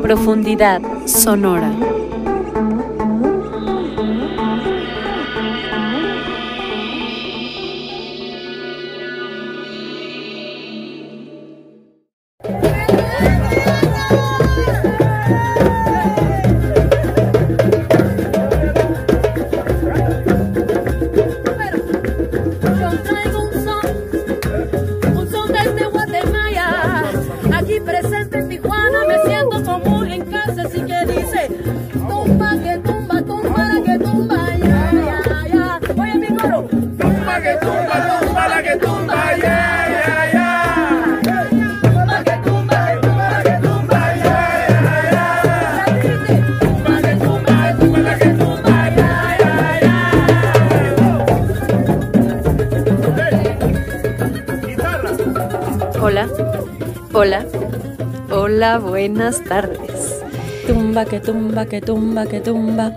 Profundidad sonora. Hola, buenas tardes. Tumba que tumba que tumba que tumba.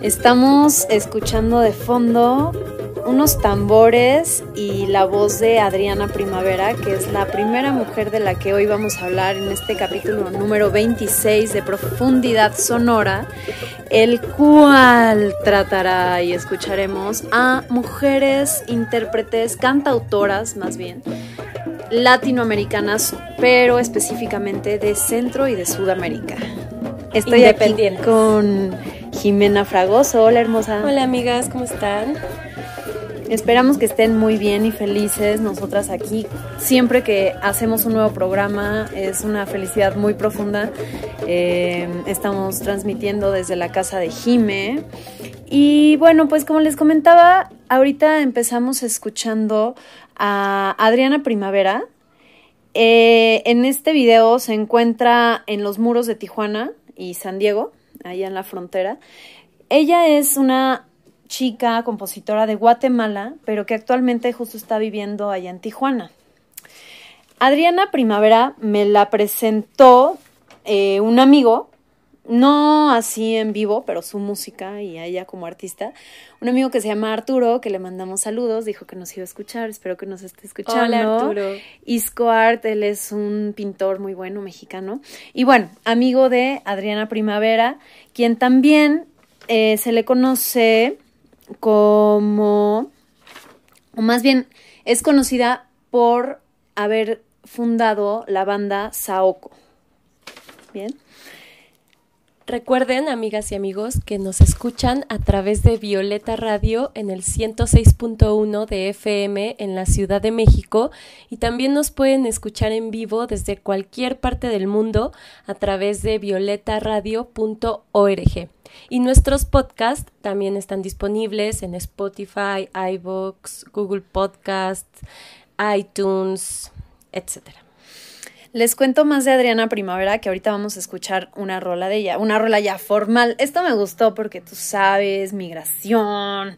Estamos escuchando de fondo unos tambores y la voz de Adriana Primavera, que es la primera mujer de la que hoy vamos a hablar en este capítulo número 26 de Profundidad Sonora, el cual tratará y escucharemos a mujeres intérpretes, cantautoras más bien, latinoamericanas, pero específicamente de Centro y de Sudamérica. Estoy aquí con Jimena Fragoso. Hola, hermosa. Hola amigas, ¿cómo están? Esperamos que estén muy bien y felices. Nosotras aquí, siempre que hacemos un nuevo programa, es una felicidad muy profunda. Eh, estamos transmitiendo desde la casa de Jime. Y bueno, pues como les comentaba, ahorita empezamos escuchando a Adriana Primavera. Eh, en este video se encuentra en los muros de Tijuana y San Diego, allá en la frontera. Ella es una chica compositora de Guatemala, pero que actualmente justo está viviendo allá en Tijuana. Adriana Primavera me la presentó eh, un amigo, no así en vivo, pero su música y a ella como artista. Un amigo que se llama Arturo, que le mandamos saludos, dijo que nos iba a escuchar, espero que nos esté escuchando. Hola, Arturo. Isco Art, él es un pintor muy bueno mexicano. Y bueno, amigo de Adriana Primavera, quien también eh, se le conoce como, o más bien es conocida por haber fundado la banda Saoko. Bien. Recuerden, amigas y amigos, que nos escuchan a través de Violeta Radio en el 106.1 de FM en la Ciudad de México y también nos pueden escuchar en vivo desde cualquier parte del mundo a través de violetaradio.org. Y nuestros podcasts también están disponibles en Spotify, iVoox, Google Podcasts, iTunes, etcétera. Les cuento más de Adriana Primavera, que ahorita vamos a escuchar una rola de ella, una rola ya formal. Esto me gustó porque tú sabes, migración,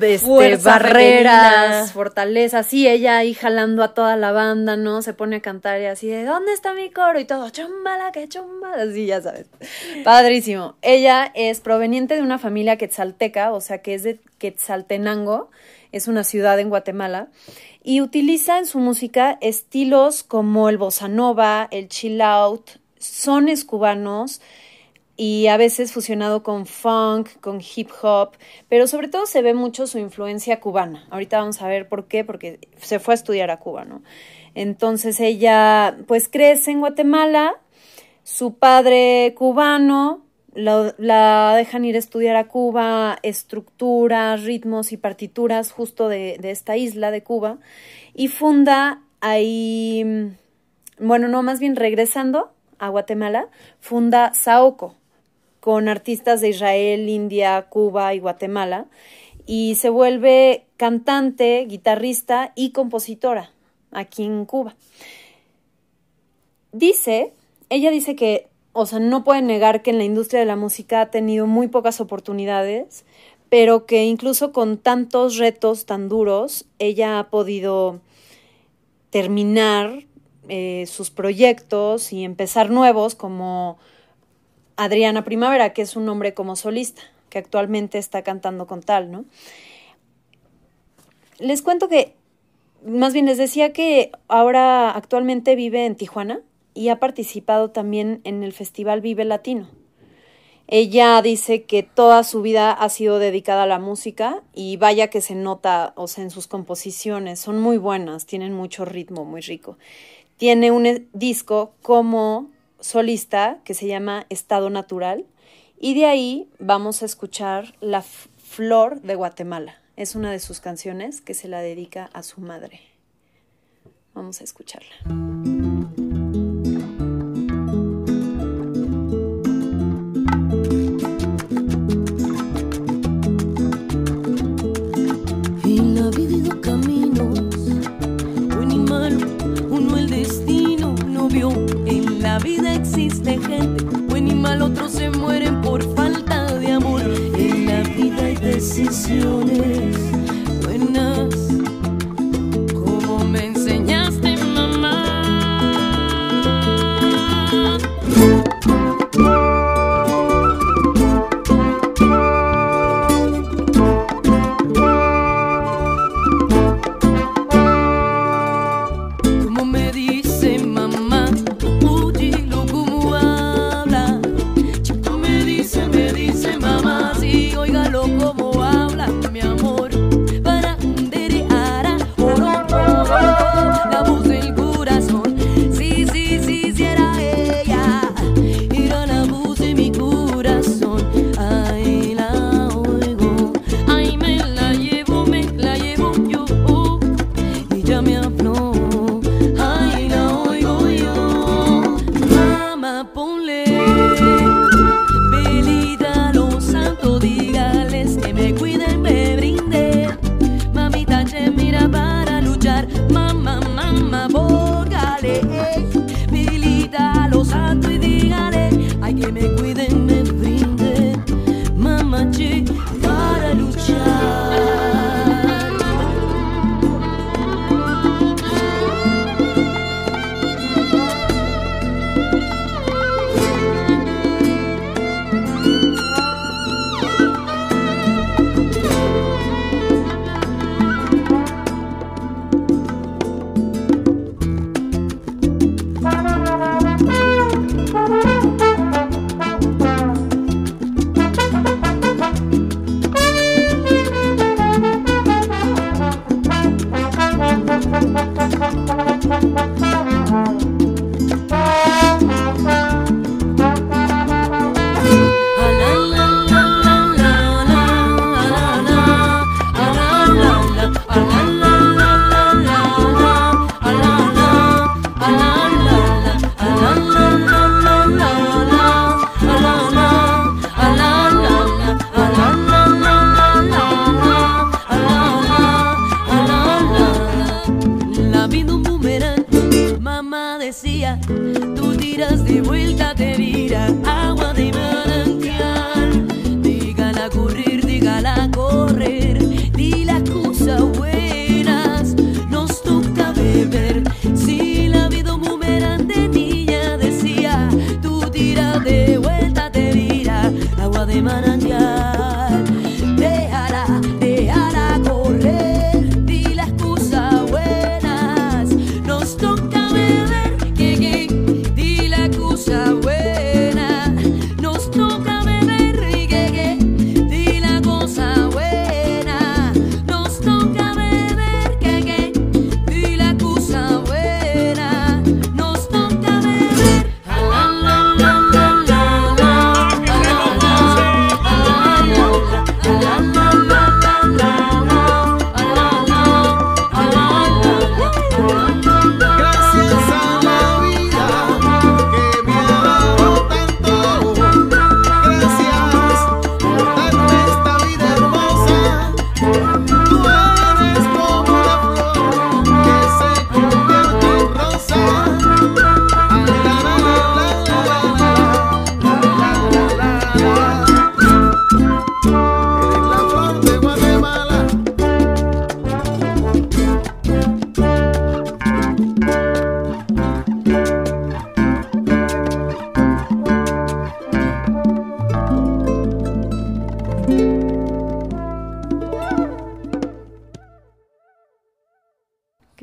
este, barreras, femenina. fortaleza. Sí, ella ahí jalando a toda la banda, ¿no? Se pone a cantar y así de, ¿dónde está mi coro? Y todo, chumbala, que chumbala. Así, ya sabes. Padrísimo. Ella es proveniente de una familia quetzalteca, o sea que es de Quetzaltenango, es una ciudad en Guatemala, y utiliza en su música estilos como el bossa nova, el chill out, sones cubanos y a veces fusionado con funk, con hip hop, pero sobre todo se ve mucho su influencia cubana. Ahorita vamos a ver por qué, porque se fue a estudiar a Cuba, ¿no? Entonces ella pues crece en Guatemala, su padre cubano, la, dejan ir a estudiar a Cuba, estructuras, ritmos y partituras justo de, de esta isla de Cuba, y funda ahí, bueno, no, más bien regresando a Guatemala, funda Saoko con artistas de Israel, India, Cuba y Guatemala, y se vuelve cantante, guitarrista y compositora aquí en Cuba. Dice, ella dice que, o sea, no puede negar que en la industria de la música ha tenido muy pocas oportunidades, pero que incluso con tantos retos tan duros, ella ha podido terminar eh, sus proyectos y empezar nuevos como Adriana Primavera, que es un nombre como solista, que actualmente está cantando con tal, ¿no? Les cuento que más bien les decía que ahora actualmente vive en Tijuana y ha participado también en el Festival Vive Latino. Ella dice que toda su vida ha sido dedicada a la música y vaya que se nota, o sea, en sus composiciones, son muy buenas, tienen mucho ritmo, muy rico. Tiene un e- disco como solista que se llama Estado Natural y de ahí vamos a escuchar La Flor de Guatemala. Es una de sus canciones que se la dedica a su madre. Vamos a escucharla. En la vida existe gente, buen y mal, otros se mueren por falta de amor. En la vida hay decisiones buenas,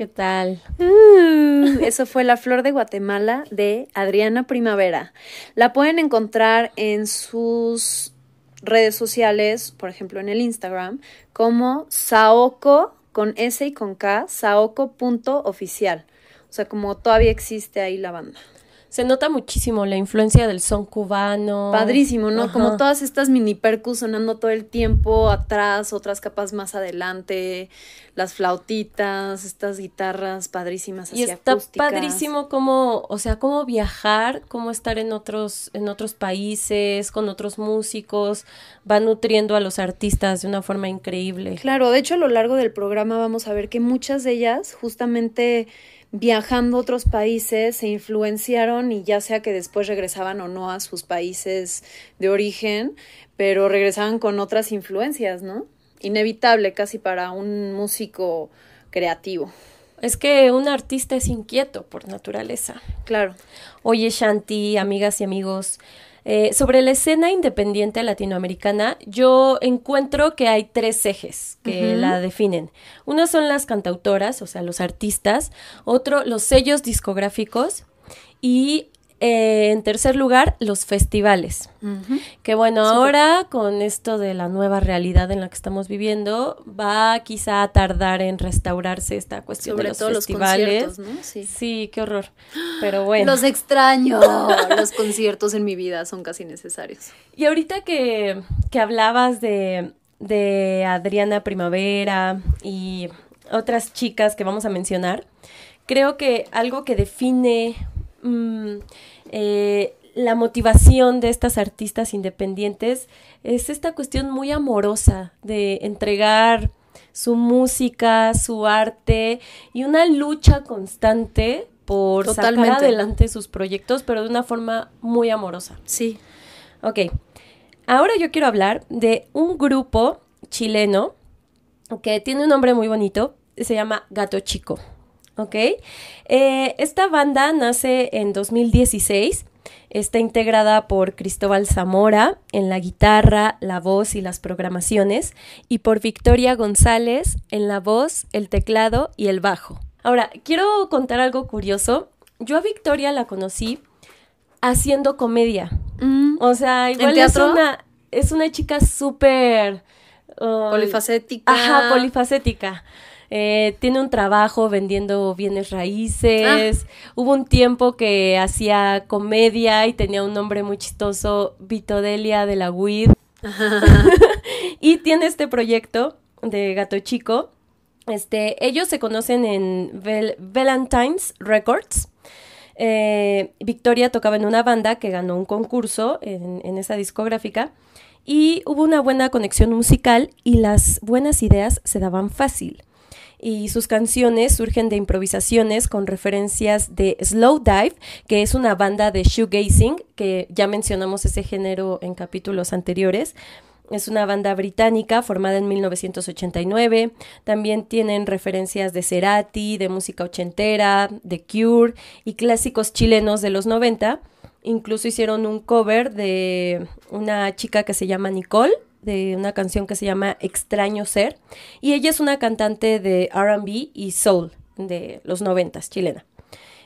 tal? Uh, eso fue La Flor de Guatemala de Adriana Primavera. La pueden encontrar en sus redes sociales, por ejemplo en el Instagram, como Saoko con S y con K, saoko.oficial. O sea, como todavía existe ahí la banda. Se nota muchísimo la influencia del son cubano. Padrísimo, ¿no? Ajá. Como todas estas mini percus sonando todo el tiempo atrás, otras capas más adelante, las flautitas, estas guitarras padrísimas así Y está acústicas. padrísimo cómo, o sea, cómo viajar, cómo estar en otros, en otros países, con otros músicos, va nutriendo a los artistas de una forma increíble. Claro, de hecho a lo largo del programa vamos a ver que muchas de ellas justamente viajando a otros países se influenciaron y ya sea que después regresaban o no a sus países de origen, pero regresaban con otras influencias, ¿no? Inevitable casi para un músico creativo. Es que un artista es inquieto por naturaleza. Claro. Oye, Shanti, amigas y amigos, eh, sobre la escena independiente latinoamericana, yo encuentro que hay tres ejes que la definen. Uno son las cantautoras, o sea, los artistas, otro, los sellos discográficos. Y, eh, en tercer lugar, los festivales. Que bueno, ahora con esto de la nueva realidad en la que estamos viviendo, va quizá a tardar en restaurarse esta cuestión Sobre de los todo los festivales. conciertos, ¿no? Sí. Sí, qué horror. Pero bueno. Los extraño. los conciertos en mi vida son casi necesarios. Y ahorita que, que hablabas de, de Adriana Primavera y otras chicas que vamos a mencionar, creo que algo que define mm, eh, la motivación de estas artistas independientes es esta cuestión muy amorosa de entregar su música, su arte y una lucha constante por Totalmente. sacar adelante sus proyectos, pero de una forma muy amorosa. Sí. Ok, ahora yo quiero hablar de un grupo chileno que tiene un nombre muy bonito, se llama Gato Chico. ¿Ok? Eh, esta banda nace en 2016, está integrada por Cristóbal Zamora en la guitarra, la voz y las programaciones, y por Victoria González en la voz, el teclado y el bajo. Ahora, quiero contar algo curioso. Yo a Victoria la conocí haciendo comedia. Mm, O sea, igual es una, es una chica súper... uh, Polifacética. Ajá, polifacética. Eh, tiene un trabajo vendiendo bienes raíces. Ah. Hubo un tiempo que hacía comedia y tenía un nombre muy chistoso, Vitodelia de la WID. y tiene este proyecto de Gato Chico. Este, ellos se conocen en Val- Valentine's Records. Eh, Victoria tocaba en una banda que ganó un concurso en, en esa discográfica y hubo una buena conexión musical y las buenas ideas se daban fácil. Y sus canciones surgen de improvisaciones con referencias de Slow Dive, que es una banda de shoegazing, que ya mencionamos ese género en capítulos anteriores. Es una banda británica formada en 1989. También tienen referencias de Cerati, de música ochentera, de Cure y clásicos chilenos de los 90. Incluso hicieron un cover de una chica que se llama Nicole, de una canción que se llama Extraño Ser. Y ella es una cantante de RB y soul de los 90 chilena.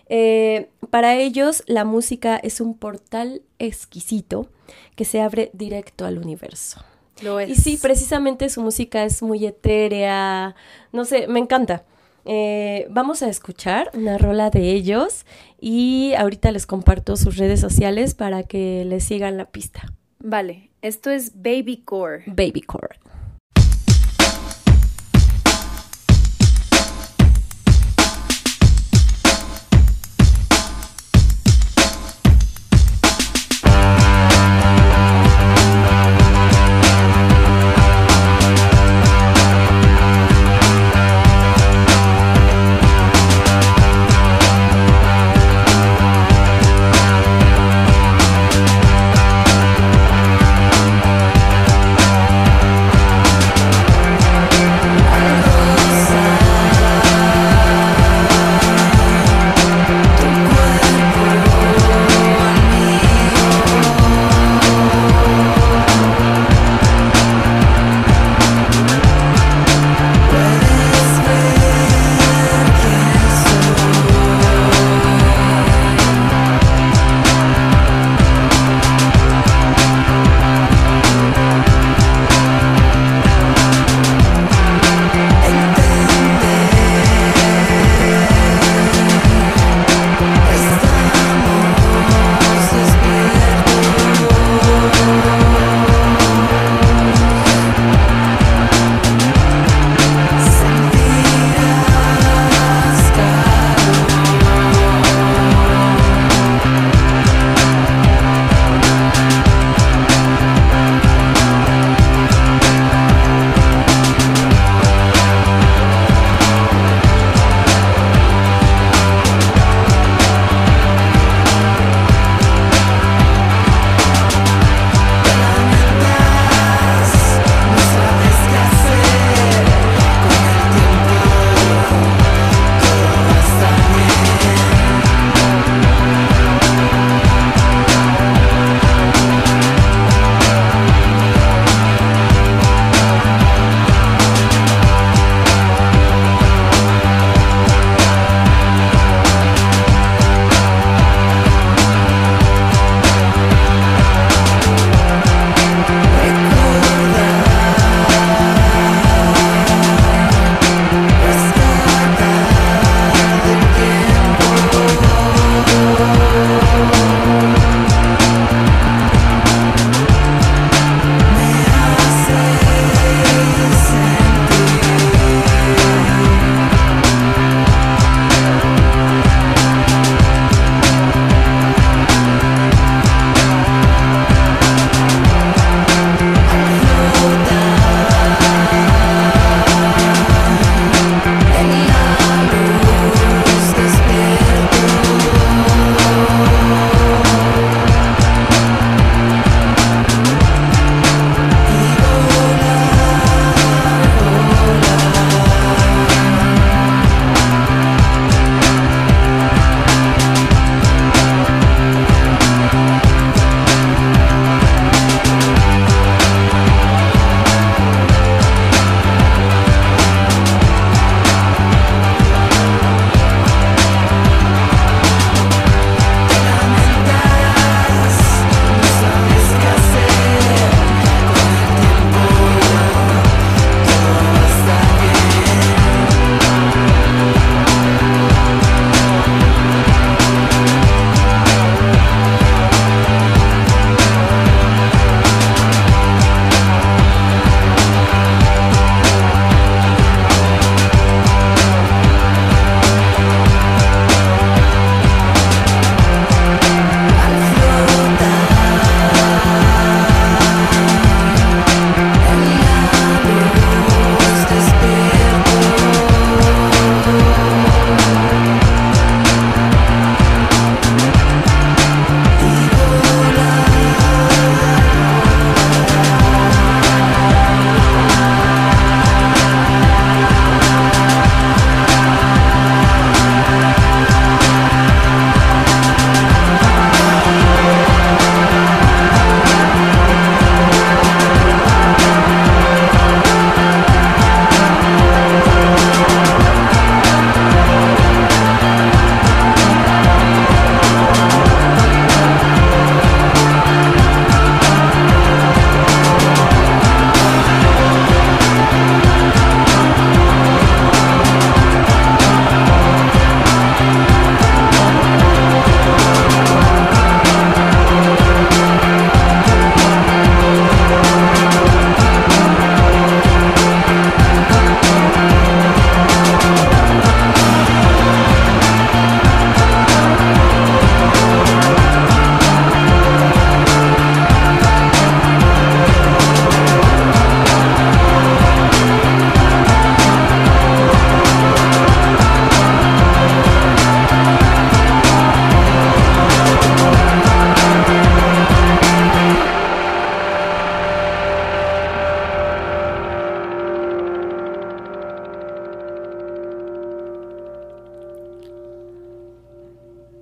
Eh, para ellos la música es un portal exquisito que se abre directo al universo. Lo es. Y sí, precisamente su música es muy etérea, no sé, me encanta. Eh, vamos a escuchar una rola de ellos y ahorita les comparto sus redes sociales para que les sigan la pista. Vale, esto es Baby Core. Babycore.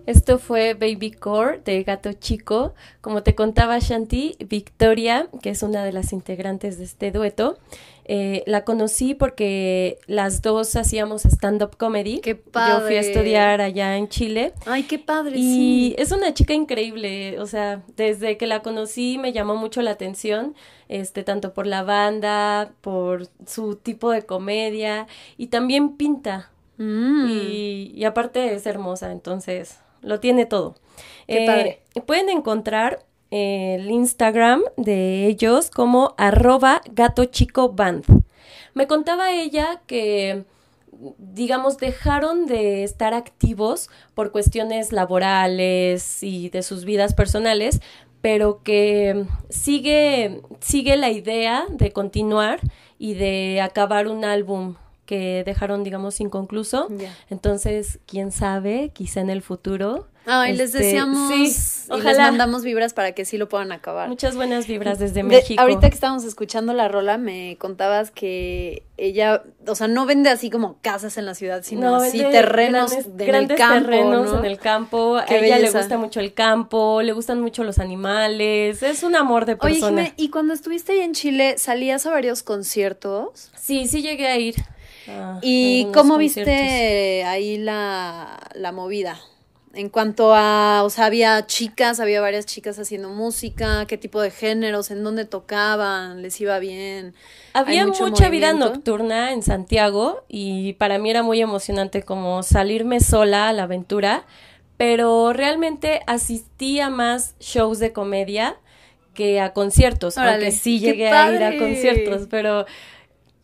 Esto fue Baby Core de Gato Chico. Como te contaba Shanti, Victoria, que es una de las integrantes de este dueto, eh, la conocí porque las dos hacíamos stand-up comedy. Qué Yo fui a padre. estudiar allá en Chile. Ay, qué padre, Y sí. es una chica increíble, o sea, desde que la conocí me llamó mucho la atención, este, tanto por la banda, por su tipo de comedia, y también pinta, Mm. y, y aparte es hermosa, entonces lo tiene todo. Qué padre. Pueden encontrar eh, el Instagram de ellos como arroba gato chico band. Me contaba ella que, digamos, dejaron de estar activos por cuestiones laborales y de sus vidas personales, pero que sigue, sigue la idea de continuar y de acabar un álbum que dejaron, digamos, inconcluso. Ya. Entonces, quién sabe, quizá en el futuro. Ay, les este, deseamos sí, y les ojalá. mandamos vibras para que sí lo puedan acabar. Muchas buenas vibras desde De- México. ahorita que estábamos escuchando la rola, me contabas que ella, o sea, no vende así como casas en la ciudad, sino No, así terrenos grandes, en el campo, terrenos ¿no? en el campo. Qué a ella belleza. le gusta mucho el campo, le gustan mucho los animales. Es un amor de Oye, persona. Jimé, y cuando estuviste ahí en Chile, ¿salías a varios conciertos? Sí, sí llegué a ir. A ¿Y cómo conciertos. viste ahí la, la movida? En cuanto a, o sea, había chicas, había varias chicas haciendo música, qué tipo de géneros, en dónde tocaban, les iba bien. Había mucha vida nocturna en Santiago y para mí era muy emocionante como salirme sola a la aventura, pero realmente asistí a más shows de comedia que a conciertos, Órale, aunque sí llegué a ir a conciertos, pero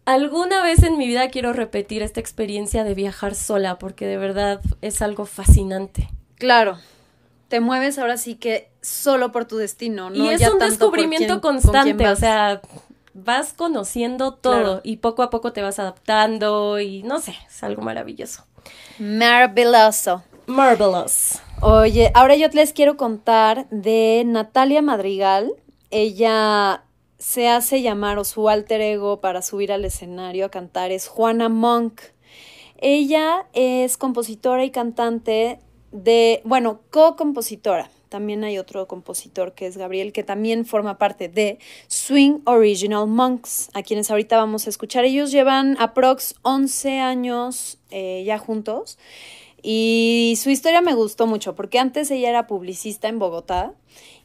alguna vez en mi vida quiero repetir esta experiencia de viajar sola porque de verdad es algo fascinante. Claro, te mueves ahora sí que solo por tu destino, ¿no? y es Ya un tanto descubrimiento quién- constante, o sea, vas conociendo todo Claro. y poco a poco te vas adaptando y no sé, es algo maravilloso. Maravilloso. Marvelous. Oye, ahora yo les quiero contar de Natalia Madrigal. Ella se hace llamar o su alter ego para subir al escenario a cantar es Juana Monk. Ella es compositora y cantante de, bueno, co-compositora. También hay otro compositor que es Gabriel, que también forma parte de Swing Original Monks, a quienes ahorita vamos a escuchar. Ellos llevan aprox 11 años eh, ya juntos. Y su historia me gustó mucho porque antes ella era publicista en Bogotá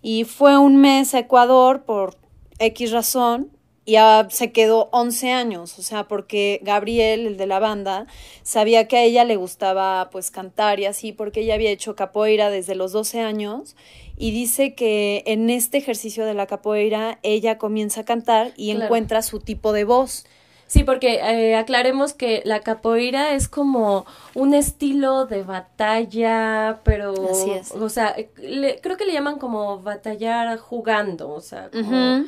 y fue un mes a Ecuador por X razón y ah, se quedó 11 años, o sea, porque Gabriel, el de la banda, sabía que a ella le gustaba pues cantar y así porque ella había hecho capoeira desde los 12 años y dice que en este ejercicio de la capoeira ella comienza a cantar y Claro. encuentra su tipo de voz. Sí, porque eh, aclaremos que la capoeira es como un estilo de batalla, pero, Así es. o sea, le- creo que le llaman como batallar jugando, o sea, como-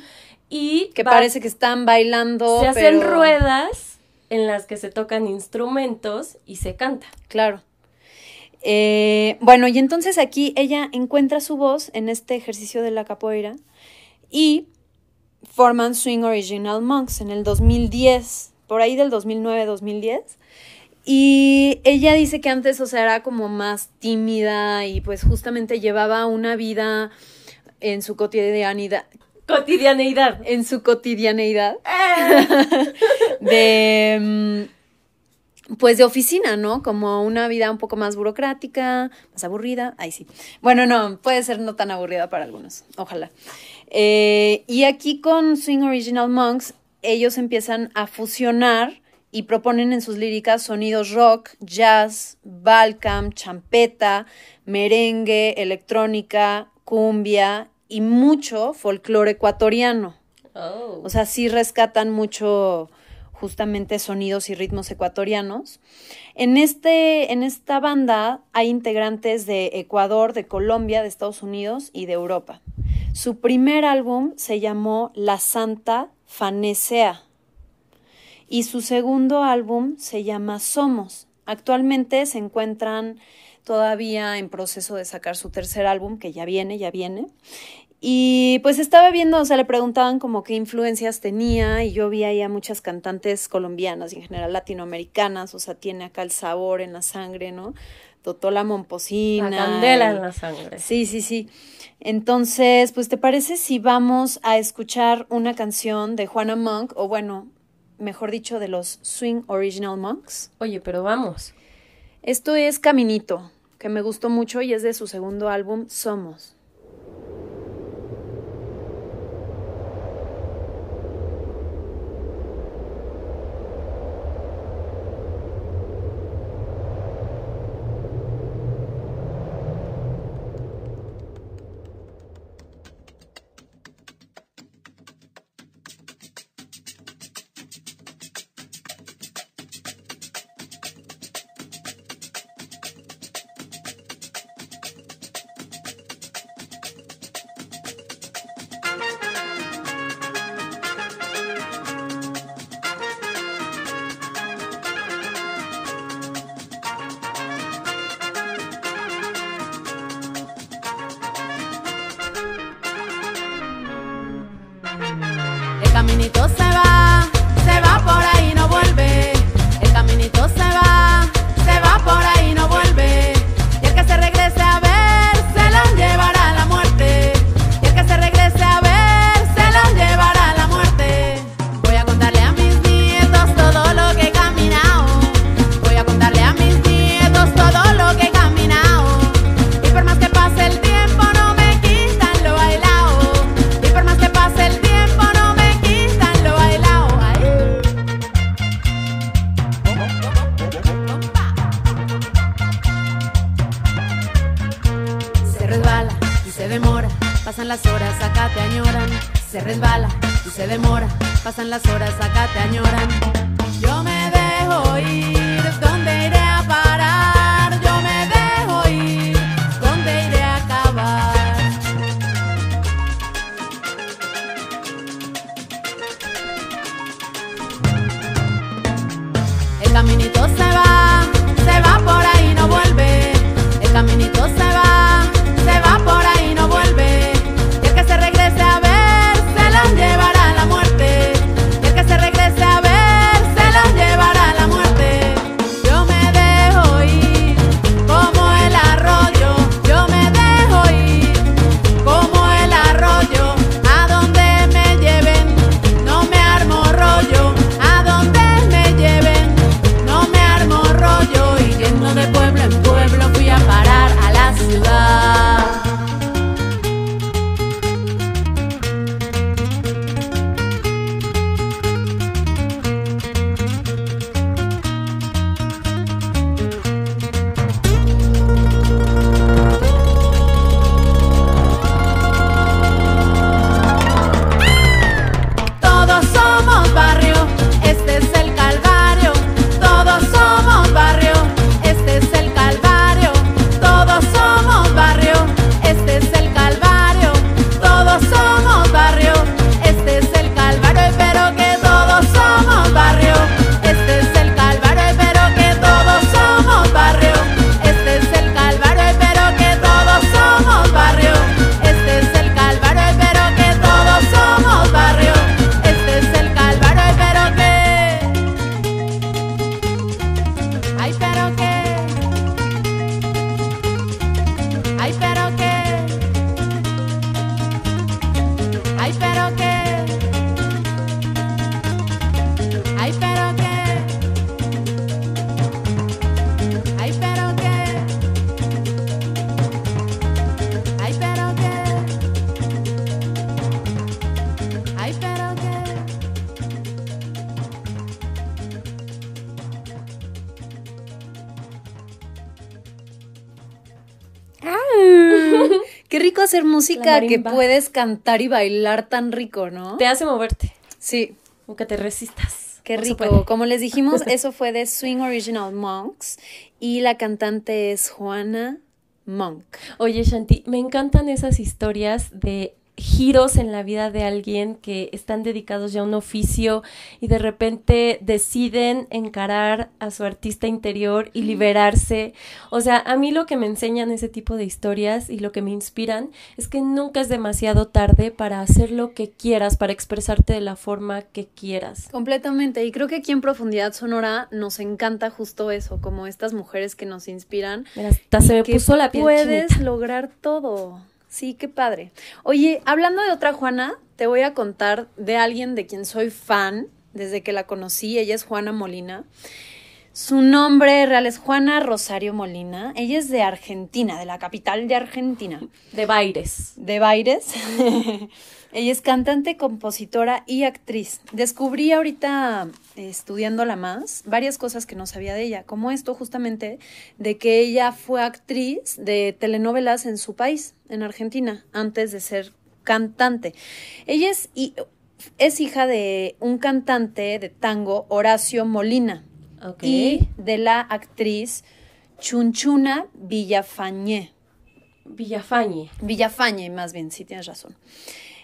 y Que parece que están bailando. se hacen ruedas en las que se tocan instrumentos y se canta. Claro. Eh, bueno, y entonces aquí ella encuentra su voz en este ejercicio de la capoeira y forman Swing Original Monks en el 2010, por ahí del 2009-2010. Y ella dice que antes, o sea, era como más tímida y pues justamente llevaba una vida en su cotidianidad, Cotidianeidad. en su cotidianeidad de mm, pues de oficina, ¿no? Como una vida un poco más burocrática, más aburrida. Ay, sí. Bueno, no, puede ser no tan aburrida para algunos, ojalá. Eh, y aquí con Swing Original Monks, ellos empiezan a fusionar y proponen en sus líricas sonidos rock, jazz, balcam, champeta, merengue, electrónica, cumbia y mucho folclore ecuatoriano. Oh. O sea, sí rescatan mucho justamente sonidos y ritmos ecuatorianos. En, este, en esta banda hay integrantes de Ecuador, de Colombia, de Estados Unidos y de Europa. Su primer álbum se llamó La Santa Fanesea y su segundo álbum se llama Somos. Actualmente se encuentran todavía en proceso de sacar su tercer álbum, que ya viene, ya viene. Y pues estaba viendo, o sea, le preguntaban como qué influencias tenía y yo vi ahí a muchas cantantes colombianas y en general latinoamericanas, o sea, tiene acá el sabor en la sangre, ¿no? Totola Momposina. La candela en la sangre. Sí, sí, sí. Entonces, pues, ¿te parece si vamos a escuchar una canción de Juana Monk, o bueno, mejor dicho, de los Swing Original Monks? Oye, pero vamos. Esto es Caminito, que me gustó mucho y es de su segundo álbum, Somos. dominicos se va. música que puedes cantar y bailar tan rico, ¿no? Te hace moverte. Sí. Aunque te resistas. Qué rico. Como les dijimos, eso fue de Swing Original Monks y la cantante es Juana Monk. Oye, Shanti, me encantan esas historias de giros en la vida de alguien que están dedicados ya a un oficio y de repente deciden encarar a su artista interior y liberarse. O sea, a mí lo que me enseñan ese tipo de historias y lo que me inspiran es que nunca es demasiado tarde para hacer lo que quieras, para expresarte de la forma que quieras. Completamente. Y creo que aquí en Profundidad Sonora nos encanta justo eso, como estas mujeres que nos inspiran. Hasta se me puso la piel Puedes chinita. lograr todo. Sí, qué padre. Oye, hablando de otra Juana, te voy a contar de alguien de quien soy fan desde que la conocí. Ella es Juana Molina. Su nombre real es Juana Rosario Molina. Ella es de Argentina, de la capital de Argentina, De Baires. de Baires. Ella es cantante, compositora y actriz. Descubrí ahorita, eh, estudiándola más, varias cosas que no sabía de ella, como esto justamente de que ella fue actriz de telenovelas en su país, en Argentina, antes de ser cantante. Ella es, es hija de un cantante de tango, Horacio Molina, Y de la actriz Chunchuna Villafañé. Villafañe. Villafañe, más bien, sí tienes razón.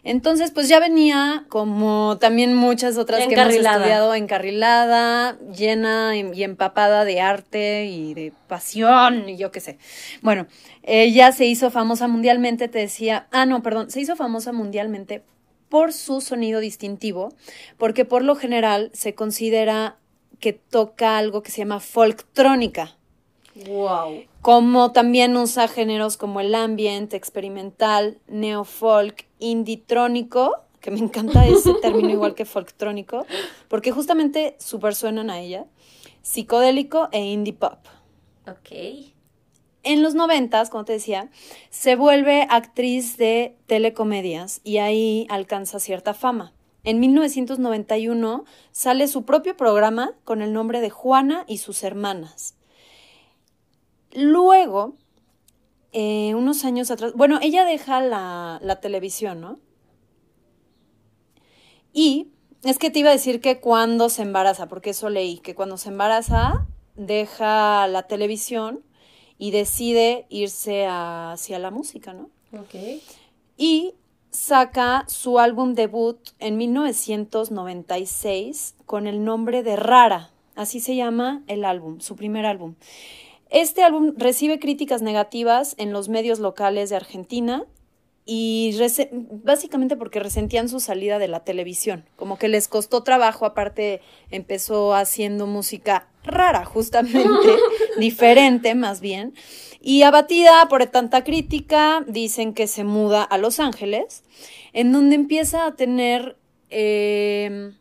Entonces, pues ya venía, como también muchas otras que hemos estudiado, encarrilada, llena y empapada de arte y de pasión y yo qué sé. Bueno, ella se hizo famosa mundialmente, te decía, ah, no, perdón, se hizo famosa mundialmente por su sonido distintivo, porque por lo general se considera que toca algo que se llama folktrónica Wow. como también usa géneros como el ambient, experimental, neofolk, inditrónico, que me encanta ese término igual que folktrónico, porque justamente super suenan a ella, psicodélico e indie pop. Ok. En los noventas, como te decía, se vuelve actriz de telecomedias y ahí alcanza cierta fama. En 1991 sale su propio programa con el nombre de Juana y sus hermanas. Luego, eh, unos años atrás, bueno, ella deja la, la televisión, ¿no? Y es que te iba a decir que cuando se embaraza, porque eso leí, que cuando se embaraza deja la televisión y decide irse a- hacia la música, ¿no? Ok. Y saca su álbum debut en 1996 con el nombre de Rara, así se llama el álbum, su primer álbum. Este álbum recibe críticas negativas en los medios locales de Argentina y básicamente porque resentían su salida de la televisión, como que les costó trabajo, aparte empezó haciendo música rara, justamente, diferente más bien, y abatida por tanta crítica, dicen que se muda a Los Ángeles, en donde empieza a tener... eh,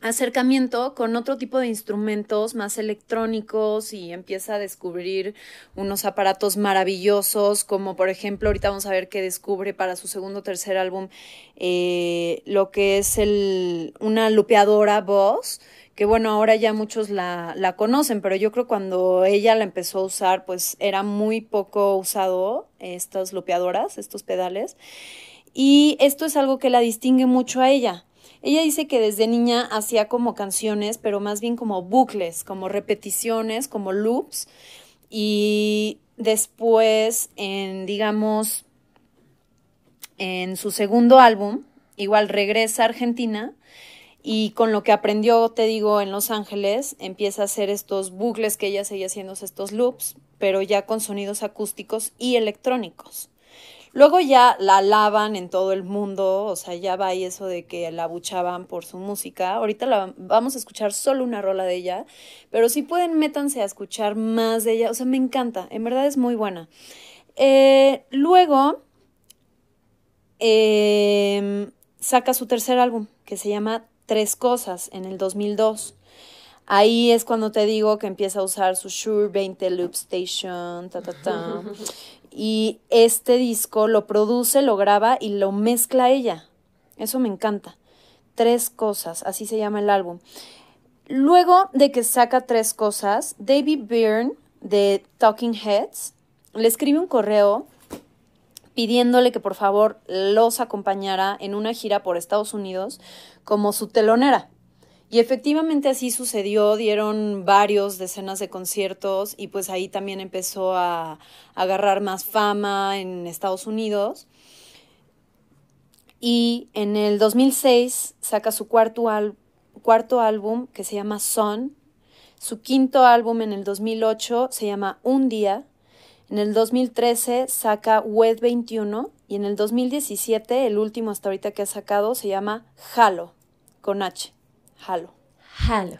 acercamiento con otro tipo de instrumentos más electrónicos y empieza a descubrir unos aparatos maravillosos, como por ejemplo, ahorita vamos a ver que descubre para su segundo o tercer álbum eh, lo que es el, una lupeadora Boss, que bueno, ahora ya muchos la, la conocen, pero yo creo cuando ella la empezó a usar, pues era muy poco usado estas lupeadoras, estos pedales, y esto es algo que la distingue mucho a ella. Ella dice que desde niña hacía como canciones, pero más bien como bucles, como repeticiones, como loops. Y después, en, digamos, en su segundo álbum, igual regresa a Argentina y con lo que aprendió, te digo, en Los Ángeles, empieza a hacer estos bucles que ella seguía haciendo, estos loops, pero ya con sonidos acústicos y electrónicos. Luego ya la alaban en todo el mundo, o sea, ya va ahí eso de que la abuchaban por su música. Ahorita la vamos a escuchar solo una rola de ella, pero si pueden, métanse a escuchar más de ella. O sea, me encanta, en verdad es muy buena. Eh, luego eh, saca su tercer álbum, que se llama Tres Cosas, en el 2002. Ahí es cuando te digo que empieza a usar su Shure 20 Loop Station, ta, ta, ta. Y este disco lo produce, lo graba y lo mezcla ella. Eso me encanta. Tres cosas, así se llama el álbum. Luego de que saca tres cosas, David Byrne de Talking Heads le escribe un correo pidiéndole que por favor los acompañara en una gira por Estados Unidos como su telonera. Y efectivamente así sucedió, dieron varios decenas de conciertos y pues ahí también empezó a, agarrar más fama en Estados Unidos. Y en el 2006 saca su cuarto, cuarto álbum que se llama Son. Su quinto álbum en el 2008 se llama Un Día. En el 2013 saca Web 21 y en el 2017 el último hasta ahorita que ha sacado se llama Halo, con H. Halo. Halo.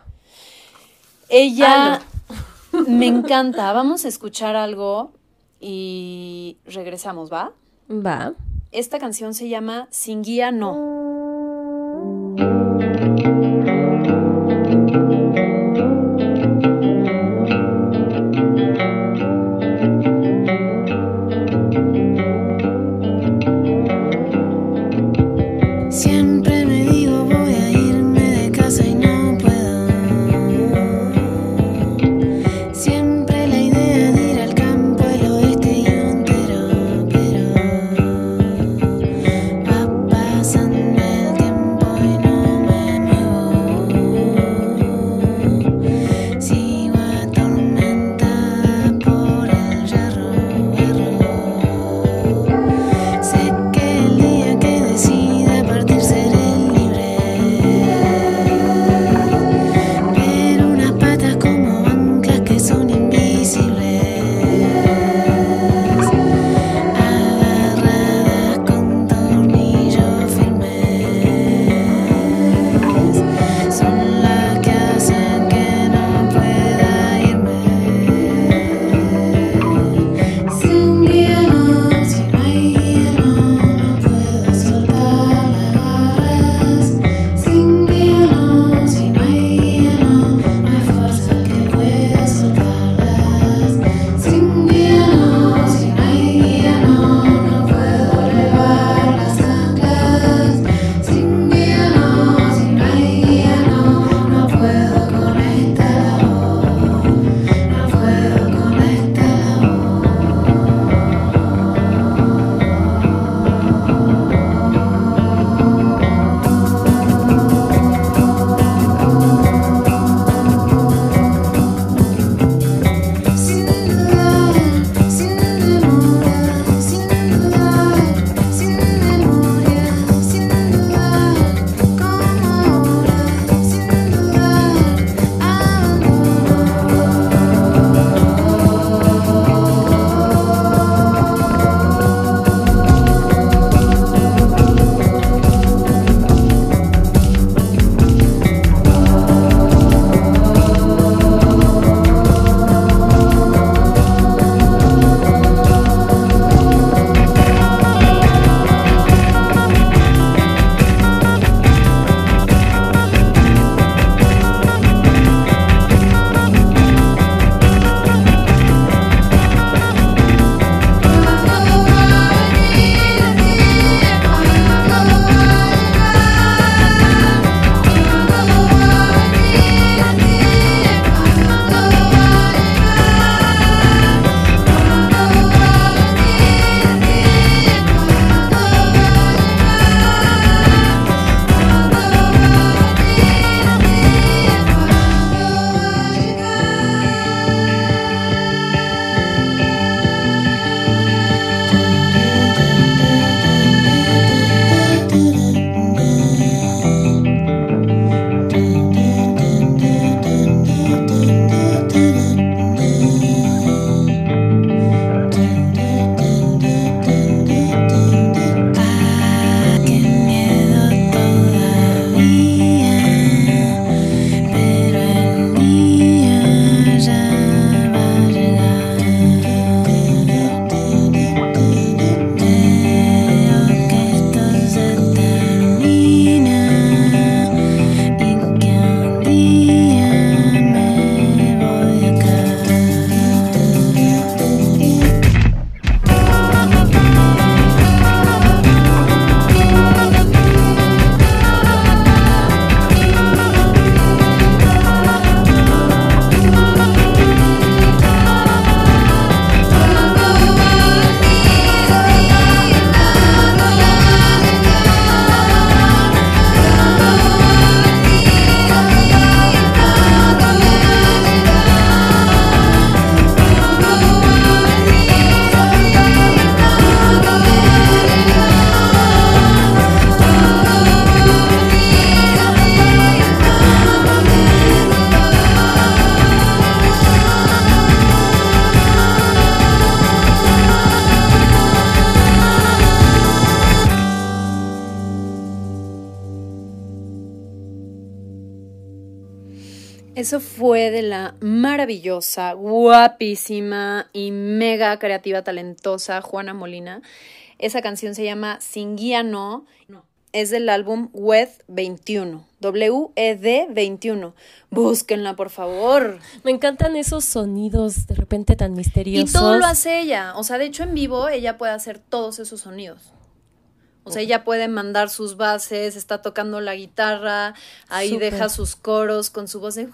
Ella me encanta. Vamos a escuchar algo y regresamos, ¿va? Va. Esta canción se llama Sin Guía No. Eso fue de la maravillosa, guapísima y mega creativa, talentosa Juana Molina. Esa canción se llama Sin Guía No. Es del álbum WED 21. W-E-D 21. Búsquenla, por favor. Me encantan esos sonidos de repente tan Y misteriosos. todo lo hace ella. O sea, de hecho, en vivo ella puede hacer todos esos sonidos. O sea, ella puede mandar sus bases, está tocando la guitarra, ahí Súper. deja sus coros con su voz de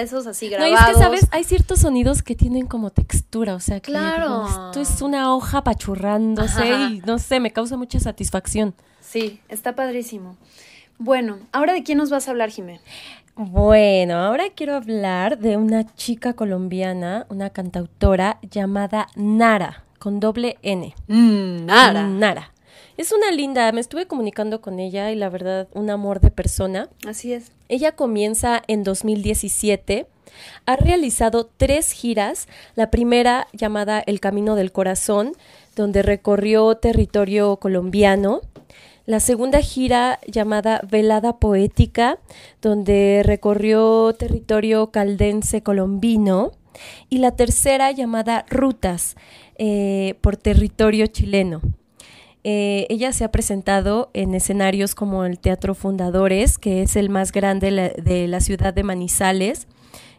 esos así No, grabados. y es que, ¿sabes? Hay ciertos sonidos que tienen como textura, o sea, que Claro. digo, esto es una hoja apachurrándose Ajá. y no sé, me causa mucha satisfacción. Sí, está padrísimo. Bueno, ahora de quién nos vas a hablar, Jimé. Bueno, ahora quiero hablar de una chica colombiana, una cantautora llamada Nara, con doble N. Nara. Nara. Es una linda, me estuve comunicando con ella y la verdad, un amor de persona. Así es. Ella comienza en 2017. Ha realizado tres giras. La primera llamada El Camino del Corazón, donde recorrió territorio colombiano. La segunda gira llamada Velada Poética, donde recorrió territorio caldense colombino. Y la tercera llamada Rutas, eh, por territorio chileno. Eh, ella se ha presentado en escenarios como el Teatro Fundadores, que es el más grande de la, de la ciudad de Manizales.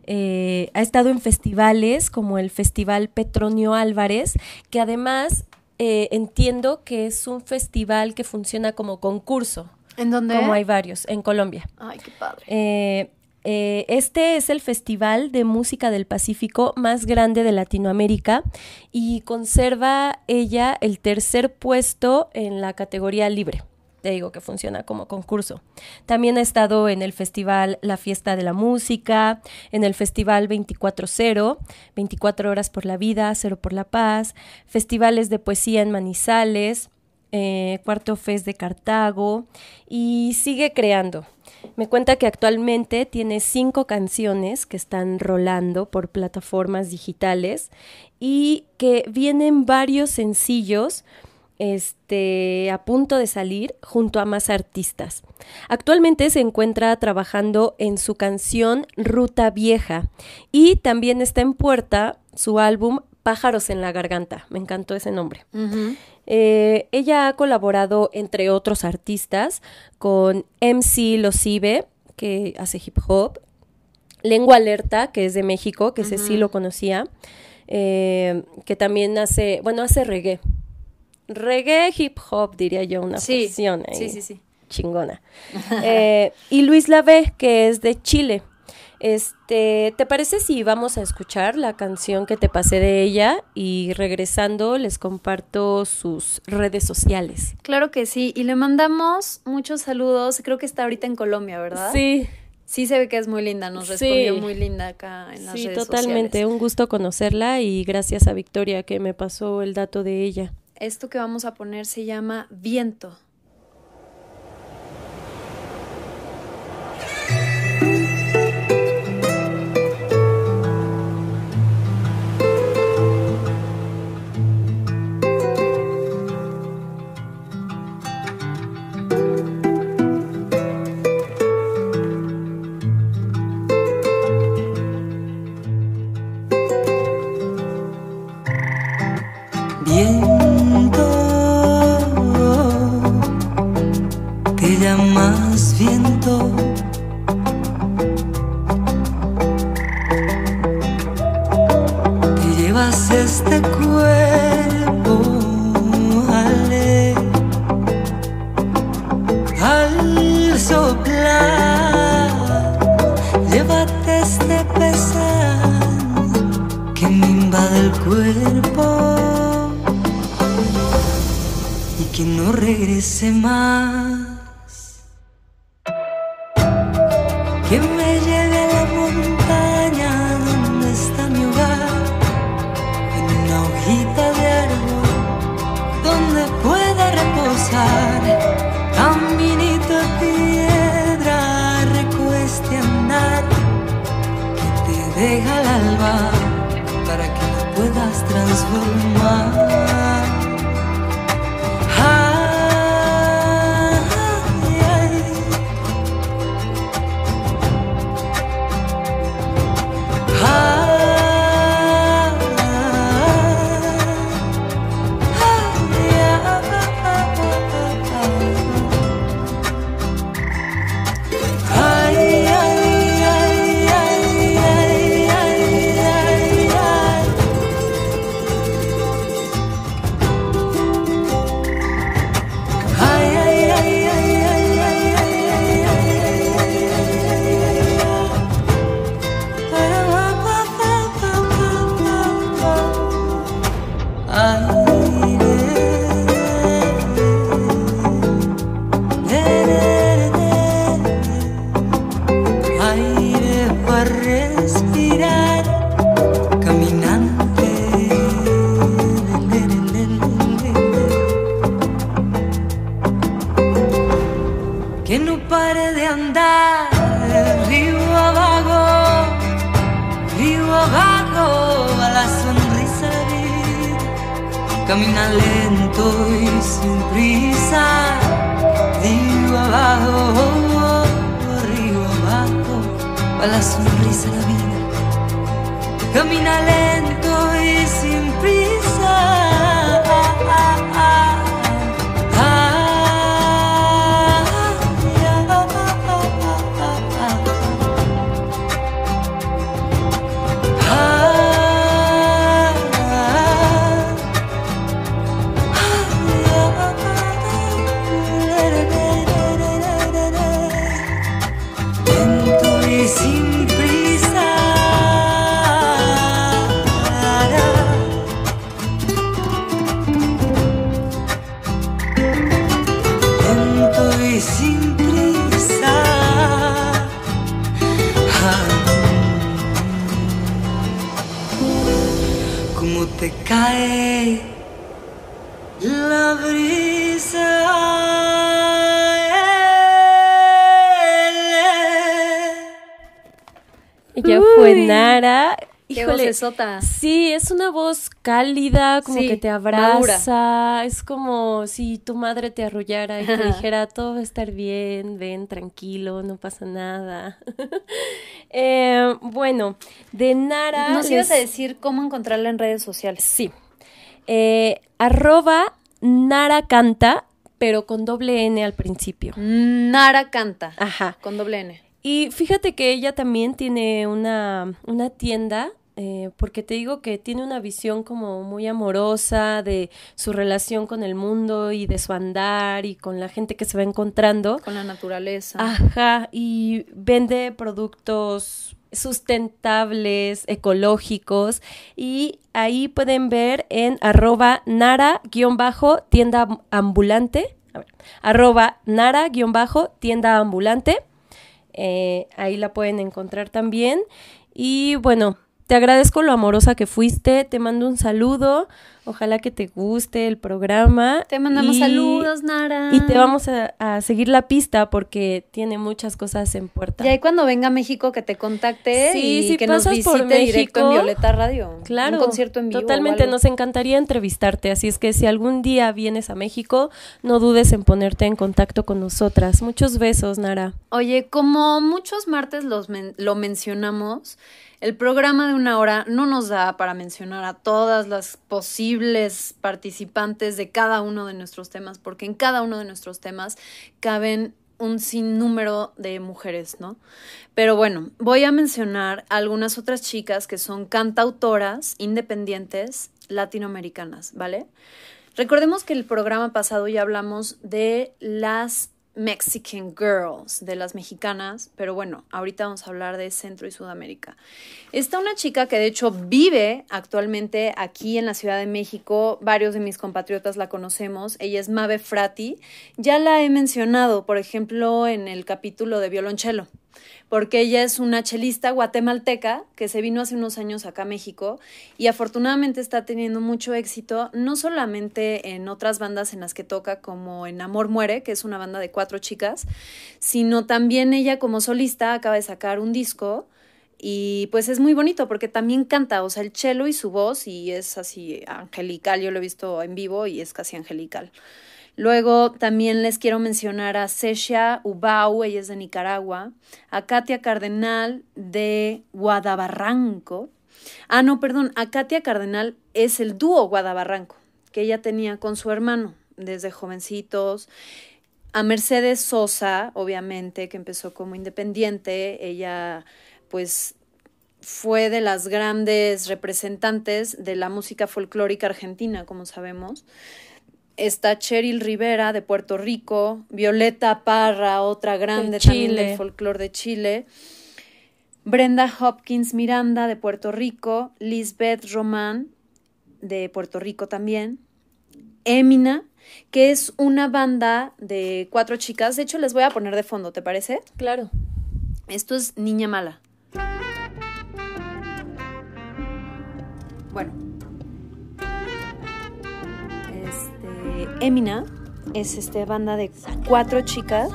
Eh, ha estado en festivales como el Festival Petronio Álvarez, que además eh, entiendo que es un festival que funciona como concurso, ¿En dónde? como hay varios en Colombia. Ay, qué padre. Eh, este es el festival de música del Pacífico más grande de Latinoamérica y conserva ella el tercer puesto en la categoría libre. Te digo que funciona como concurso. También ha estado en el festival La Fiesta de la Música, en el festival 24-0, 24 horas por la vida, 0 por la paz, festivales de poesía en Manizales, eh, Cuarto Fest de Cartago y sigue creando. Me cuenta que actualmente tiene cinco canciones que están rolando por plataformas digitales y que vienen varios sencillos este, a punto de salir junto a más artistas. Actualmente se encuentra trabajando en su canción Ruta Vieja y también está en puerta su álbum Pájaros en la Garganta. Me encantó ese nombre. Eh, ella ha colaborado, entre otros artistas, con MC Losive, que hace hip hop, Lengua Alerta, que es de México, que ese sí lo conocía, eh, que también hace, bueno, hace reggae. Reggae hip hop, diría yo, una Sí, fusión ahí sí, sí, sí. chingona. Eh, y Luis Lavé, que es de Chile. Este, ¿te parece si vamos a escuchar la canción que te pasé de ella y regresando les comparto sus redes sociales? Claro que sí. Y le mandamos muchos saludos. Creo que está ahorita en Colombia, ¿verdad? Sí, Sí se ve que es muy linda. Nos Sí. respondió muy linda acá en las sí, redes totalmente. sociales. Un gusto conocerla y gracias a Victoria que me pasó el dato de ella. Esto que vamos a poner se llama. Viento, Camina lento Nara. Qué Híjole, vocesota. Sí, es una voz cálida, como Sí, que te abraza. Es como si tu madre te arrullara y te dijera, todo va a estar bien, ven, tranquilo, no pasa nada. Eh, bueno, de Nara... Nos les- ibas a decir cómo encontrarla en redes sociales. Sí. Eh, arroba Nara Canta, pero con doble N al principio. Nara canta. Ajá. Con doble N. Y fíjate que ella también tiene una, una tienda, eh, porque te digo que tiene una visión como muy amorosa de su relación con el mundo y de su andar y con la gente que se va encontrando. Con la naturaleza. Ajá, y vende productos sustentables, ecológicos, y ahí pueden ver en arroba nara-tienda ambulante, a ver, arroba nara-tienda ambulante, eh, ahí la pueden encontrar también. Y bueno, te agradezco lo amorosa que fuiste, te mando un saludo, ojalá que te guste el programa. Te mandamos y- saludos, Nara. y te vamos a, a seguir la pista porque tiene muchas cosas en puerta. Y ahí cuando venga a México que te contacte Sí, y si que nos visite por directo en Violeta Radio. Claro, Un concierto en vivo. Totalmente, nos encantaría entrevistarte, así es que si algún día vienes a México, no dudes en ponerte en contacto con nosotras. Muchos besos, Nara. Oye, como muchos martes los men- lo mencionamos, el programa de una hora no nos da para mencionar a todas las posibles participantes de cada uno de nuestros temas, porque en cada uno de nuestros temas caben un sinnúmero de mujeres, ¿no? Pero bueno, voy a mencionar algunas otras chicas que son cantautoras independientes latinoamericanas, ¿vale? Recordemos que el programa pasado ya hablamos de las Mexican Girls, de las mexicanas, pero bueno, ahorita vamos a hablar de Centro y Sudamérica. Está una chica que de hecho vive actualmente aquí en la Ciudad de México, varios de mis compatriotas la conocemos, ella es Mabe Frati, ya la he mencionado, por ejemplo, en el capítulo de violonchelo porque ella es una chelista guatemalteca que se vino hace unos años acá a México y afortunadamente está teniendo mucho éxito, no solamente en otras bandas en las que toca, como en Amor Muere, que es una banda de cuatro chicas, sino también ella como solista acaba de sacar un disco y pues es muy bonito porque también canta, o sea, el cello y su voz y es así angelical, yo lo he visto en vivo y es casi angelical. Luego también les quiero mencionar a Sesha Ubau, ella es de Nicaragua, a Katia Cardenal de Guadabarranco. Ah, no, perdón, a Katia Cardenal es el dúo Guadabarranco, que ella tenía con su hermano desde jovencitos. A Mercedes Sosa, obviamente, que empezó como independiente, ella pues fue de las grandes representantes de la música folclórica argentina, como sabemos está Cheryl Rivera de Puerto Rico, Violeta Parra, otra grande también Chile. del folclore de Chile, Brenda Hopkins Miranda de Puerto Rico, Lisbeth Román de Puerto Rico también, Emina, que es una banda de cuatro chicas, de hecho les voy a poner de fondo, ¿te parece? Claro. Esto es Niña Mala. Bueno. Emina es este banda de cuatro chicas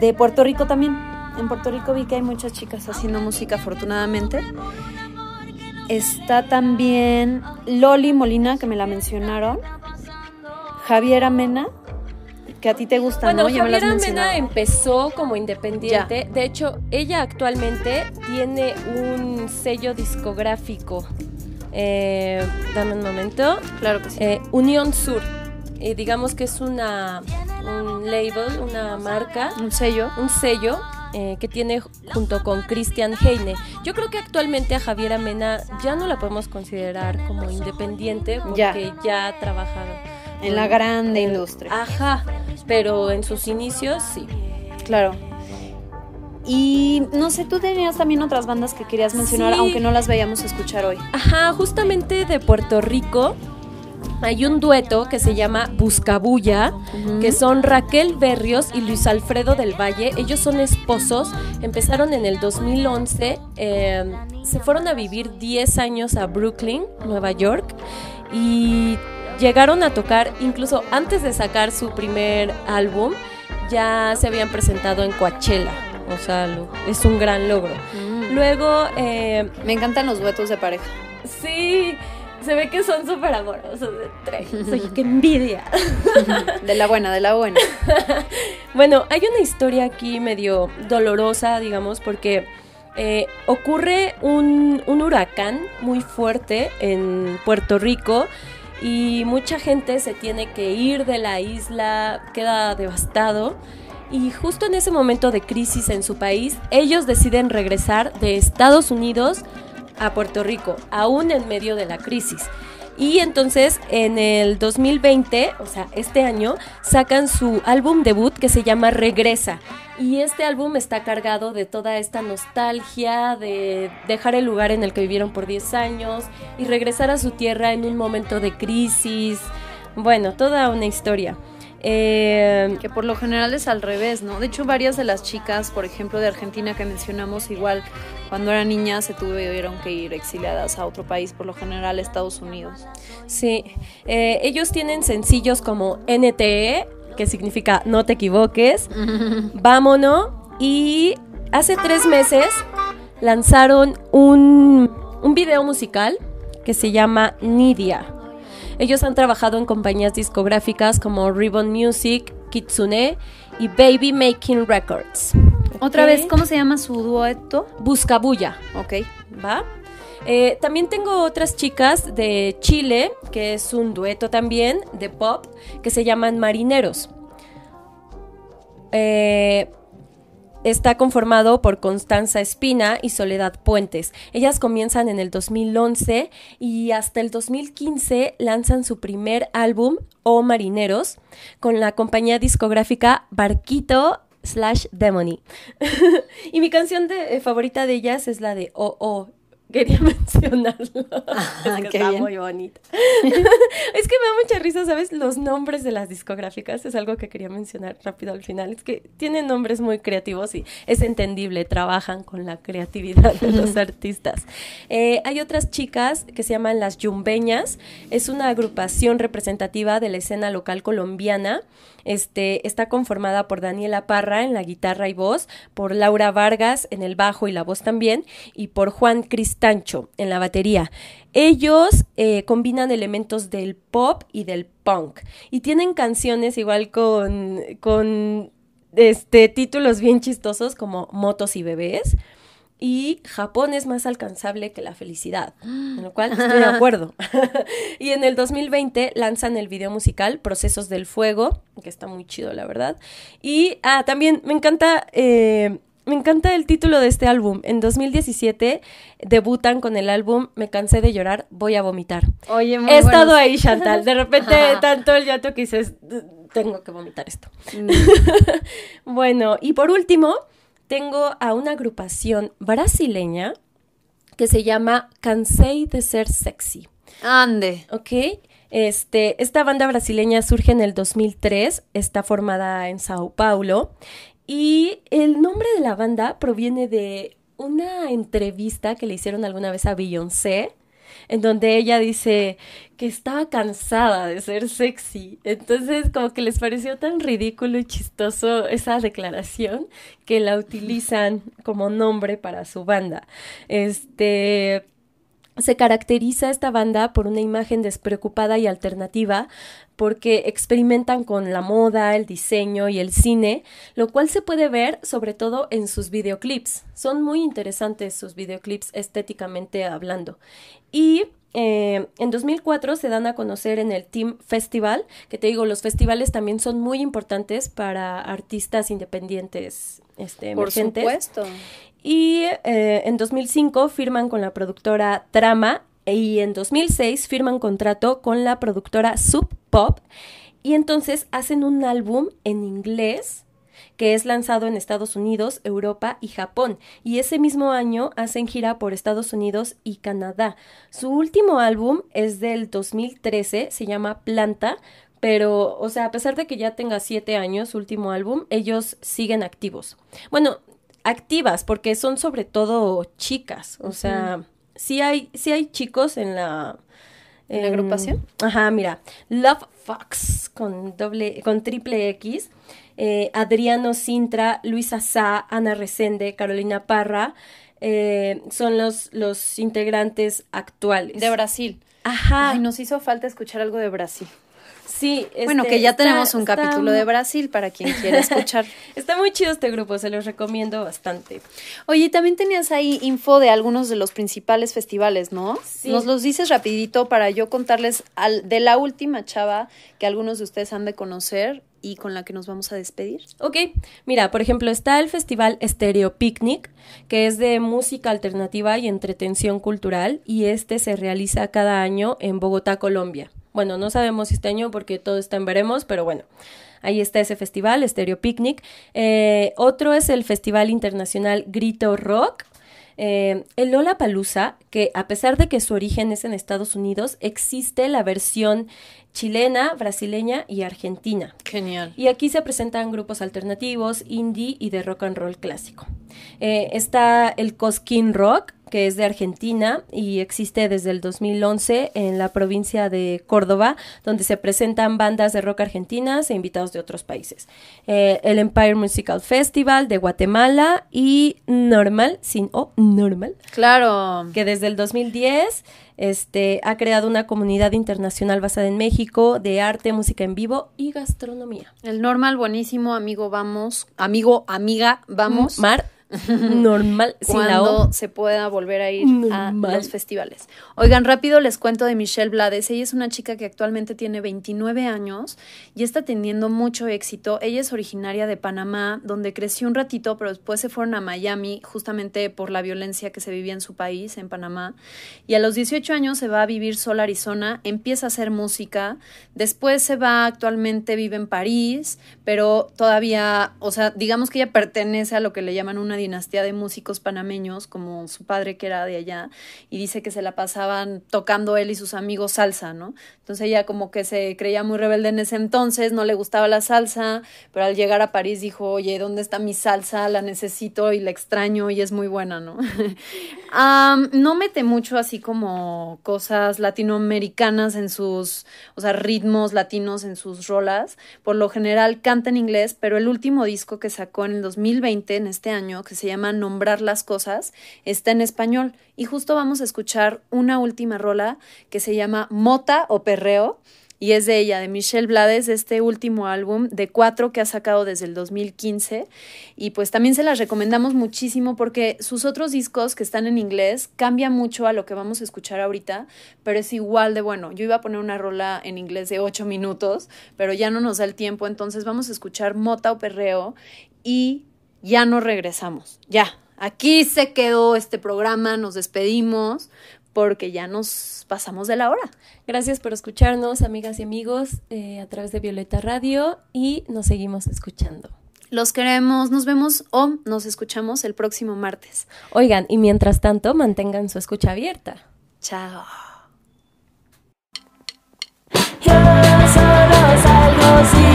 de Puerto Rico también. En Puerto Rico vi que hay muchas chicas haciendo música, afortunadamente. está también Loli Molina, que me la mencionaron. Javiera Mena, que a ti te gusta, Bueno, ¿no? Ya me Mena empezó como independiente. De hecho, ella actualmente tiene un sello discográfico. Eh, dame un momento. Claro que sí. Eh, Unión Sur. Y digamos que es una un label, una marca, Un sello. un sello eh, que tiene junto con Christian Heine. Yo creo que actualmente a Javiera Mena ya no la podemos considerar como independiente porque Ya. ya, ha trabajado En la grande industria. Ajá, pero en sus inicios sí. Claro. Y no sé, tú tenías también otras bandas que querías mencionar, Sí. aunque no las vayamos a escuchar hoy. Ajá, justamente de Puerto Rico hay un dueto que se llama Buscabulla, que son Raquel Berrios y Luis Alfredo del Valle. Ellos son esposos, empezaron en el 2011, eh, se fueron a vivir 10 años a Brooklyn, Nueva York, y llegaron a tocar incluso antes de sacar su primer álbum, ya se habían presentado en Coachella. O sea, lo- es un gran logro. Luego, eh, Me encantan los duetos de pareja. Sí, se ve que son súper amorosos de tres. Oye, qué envidia. De la buena, de la buena. Bueno, hay una historia aquí medio dolorosa, digamos, porque eh, ocurre un, un huracán muy fuerte en Puerto Rico y mucha gente se tiene que ir de la isla, queda devastado. Y justo en ese momento de crisis en su país, ellos deciden regresar de Estados Unidos a Puerto Rico, aún en medio de la crisis. Y entonces en el 2020, o sea, este año, sacan su álbum debut que se llama Regresa. Y este álbum está cargado de toda esta nostalgia, de dejar el lugar en el que vivieron por 10 años y regresar a su tierra en un momento de crisis. Bueno, toda una historia. Eh, Que por lo general es al revés, ¿no? De hecho, varias de las chicas, por ejemplo, de Argentina que mencionamos, igual cuando eran niñas se tuvieron que ir exiliadas a otro país, por lo general Estados Unidos. Sí, eh, ellos tienen sencillos como NTE, que significa no te equivoques, vámonos, y hace tres meses lanzaron un, un video musical que se llama Nidia. Ellos han trabajado en compañías discográficas como Ribbon Music, Kitsune y Baby Making Records. Otra vez, ¿cómo se llama su dueto? Buscabulla. Ok. ¿va? Eh, también tengo otras chicas de Chile, que es un dueto también de pop, que se llaman Marineros. Eh, está conformado por Constanza Espina y Soledad Puentes. Ellas comienzan en el 2011 y hasta el 2015 lanzan su primer álbum, O Marineros, con la compañía discográfica Barquito slash Demony. y mi canción de- eh, favorita de ellas es la de Oh Oh. Quería mencionarlo. es que está bien. muy bonita. es que me da mucha risa, ¿sabes? Los nombres de las discográficas es algo que quería mencionar rápido al final. Es que tienen nombres muy creativos y es entendible, trabajan con la creatividad de los artistas. Eh, hay otras chicas que se llaman Las Yumbeñas, es una agrupación representativa de la escena local colombiana. Este, está conformada por Daniela Parra en la guitarra y voz, por Laura Vargas en el bajo y la voz también, y por Juan Cristancho en la batería. Ellos eh, combinan elementos del pop y del punk y tienen canciones igual con, con este, títulos bien chistosos como Motos y Bebés y Japón es más alcanzable que la felicidad, en lo cual estoy de acuerdo. y en el 2020 lanzan el video musical Procesos del Fuego, que está muy chido, la verdad. Y ah, también me encanta, eh, me encanta el título de este álbum. En 2017 debutan con el álbum Me cansé de llorar, voy a vomitar. Oye, muy He estado ahí, Chantal. De repente, tanto el llanto que dices, tengo que vomitar esto. Mm. Bueno, y por último, tengo a una agrupación brasileña que se llama Cansei de ser sexy. Ande. ¿Ok? Este, esta banda brasileña surge en el 2003, está formada en Sao Paulo y el nombre de la banda proviene de una entrevista que le hicieron alguna vez a Beyoncé, en donde ella dice que estaba cansada de ser sexy. Entonces, como que les pareció tan ridículo y chistoso esa declaración que la utilizan como nombre para su banda. Este, Se caracteriza esta banda por una imagen despreocupada y alternativa, porque experimentan con la moda, el diseño y el cine, lo cual se puede ver sobre todo en sus videoclips. Son muy interesantes sus videoclips estéticamente hablando. Y eh, en 2004 se dan a conocer en el Team Festival, que te digo, los festivales también son muy importantes para artistas independientes este, Por emergentes. supuesto. Y eh, en 2005 firman con la productora Trama y en 2006 firman contrato con la productora Sub Pop y entonces hacen un álbum en inglés que es lanzado en Estados Unidos, Europa y Japón. Y ese mismo año hacen gira por Estados Unidos y Canadá. Su último álbum es del 2013, se llama Planta, pero, o sea, a pesar de que ya tenga siete años, su último álbum, ellos siguen activos. Bueno, activas, porque son sobre todo chicas, o sea, sí hay, sí hay chicos en la... ¿En la agrupación? Ajá, mira, Love Fox con doble, con triple X, eh, Adriano Sintra, Luisa Sá, Ana Resende, Carolina Parra, eh, son los, los integrantes actuales. De Brasil. Ajá. Ay, nos hizo falta escuchar algo de Brasil. Sí, bueno, este, que ya está- tenemos un está capítulo de Brasil para quien quiera escuchar. Está muy chido este grupo, se los recomiendo bastante. Oye, también tenías ahí info de algunos de los principales festivales, ¿no? Sí. Nos los dices rapidito para yo contarles al, de la última chava que algunos de ustedes han de conocer y con la que nos vamos a despedir. Ok, mira, por ejemplo, está el festival Stereo Picnic, que es de música alternativa y entretención cultural, y este se realiza cada año en Bogotá, Colombia. Bueno, no sabemos este año porque todo está en veremos, pero bueno, ahí está ese festival, Stereo Picnic. Eh, otro es el Festival Internacional Grito Rock. Eh, el Lola Palusa, que a pesar de que su origen es en Estados Unidos, existe la versión chilena, brasileña y argentina. Genial. Y aquí se presentan grupos alternativos, indie y de rock and roll clásico. Eh, está el Cosquín Rock, que es de Argentina y existe desde el 2011 en la provincia de Córdoba, donde se presentan bandas de rock argentinas e invitados de otros países. Eh, el Empire Musical Festival de Guatemala y Normal, sin O, Normal, Claro. que desde el 2010 este, ha creado una comunidad internacional basada en México de arte, música en vivo y gastronomía. El normal, buenísimo, amigo, vamos. Amigo, amiga, vamos. Mar, normal, sin cuando O. se pueda volver a ir Normal. a los festivales. Oigan, rápido les cuento de Michelle Blades. Ella es una chica que actualmente tiene 29 años y está teniendo mucho éxito. Ella es originaria de Panamá, donde creció un ratito, pero después se fueron a Miami justamente por la violencia que se vivía en su país, en Panamá. Y a los 18 años se va a vivir sola a Arizona, empieza a hacer música. Después se va, actualmente vive en París, pero todavía, o sea, digamos que ella pertenece a lo que le llaman una dinastía de músicos panameños, como su padre que era de allá, y dice que se la pasaban tocando él y sus amigos salsa, ¿no? Entonces ella como que se creía muy rebelde en ese entonces, no le gustaba la salsa, pero al llegar a París dijo, oye, ¿dónde está mi salsa? La necesito y la extraño y es muy buena, ¿no? Am, no mete mucho así como cosas latinoamericanas en sus, o sea, ritmos latinos en sus rolas. Por lo general canta en inglés, pero el último disco que sacó en el 2020, en este año, que se llama Nombrar las Cosas, está en español. Y justo vamos a escuchar una última rola que se llama Mota o Perreo. Y es de ella, de Michelle Blades, de este último álbum de cuatro que ha sacado desde el 2015. Y pues también se las recomendamos muchísimo porque sus otros discos que están en inglés cambian mucho a lo que vamos a escuchar ahorita, pero es igual de bueno. Yo iba a poner una rola en inglés de ocho minutos, pero ya no nos da el tiempo, entonces vamos a escuchar Mota o Perreo y ya no regresamos. Ya, aquí se quedó este programa, nos despedimos porque ya nos pasamos de la hora. Gracias por escucharnos, amigas y amigos, eh, a través de Violeta Radio y nos seguimos escuchando. Los queremos, nos vemos o nos escuchamos el próximo martes. Oigan, y mientras tanto, mantengan su escucha abierta. Chao. Yo solo salgo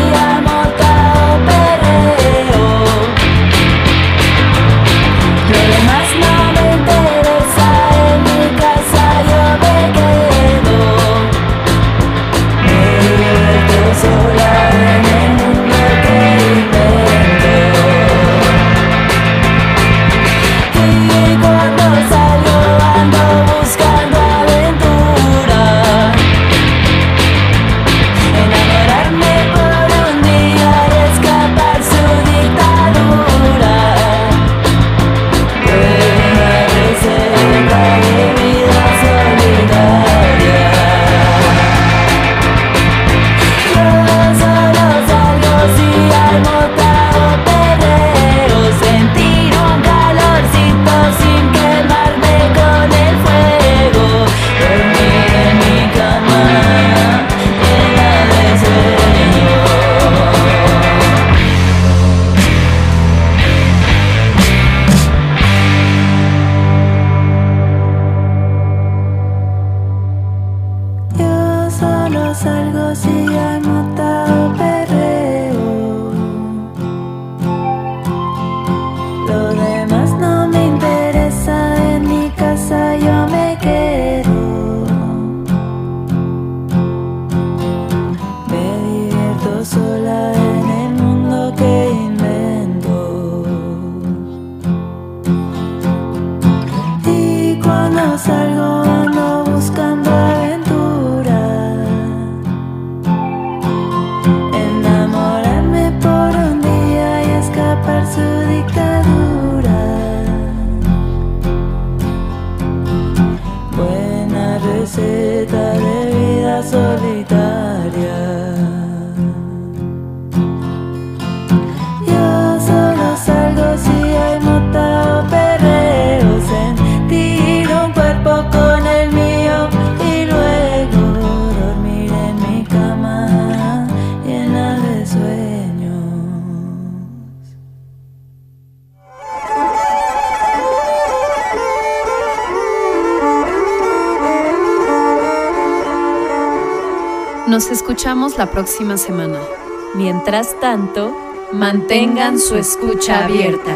escuchamos la próxima semana. Mientras tanto, mantengan su escucha abierta.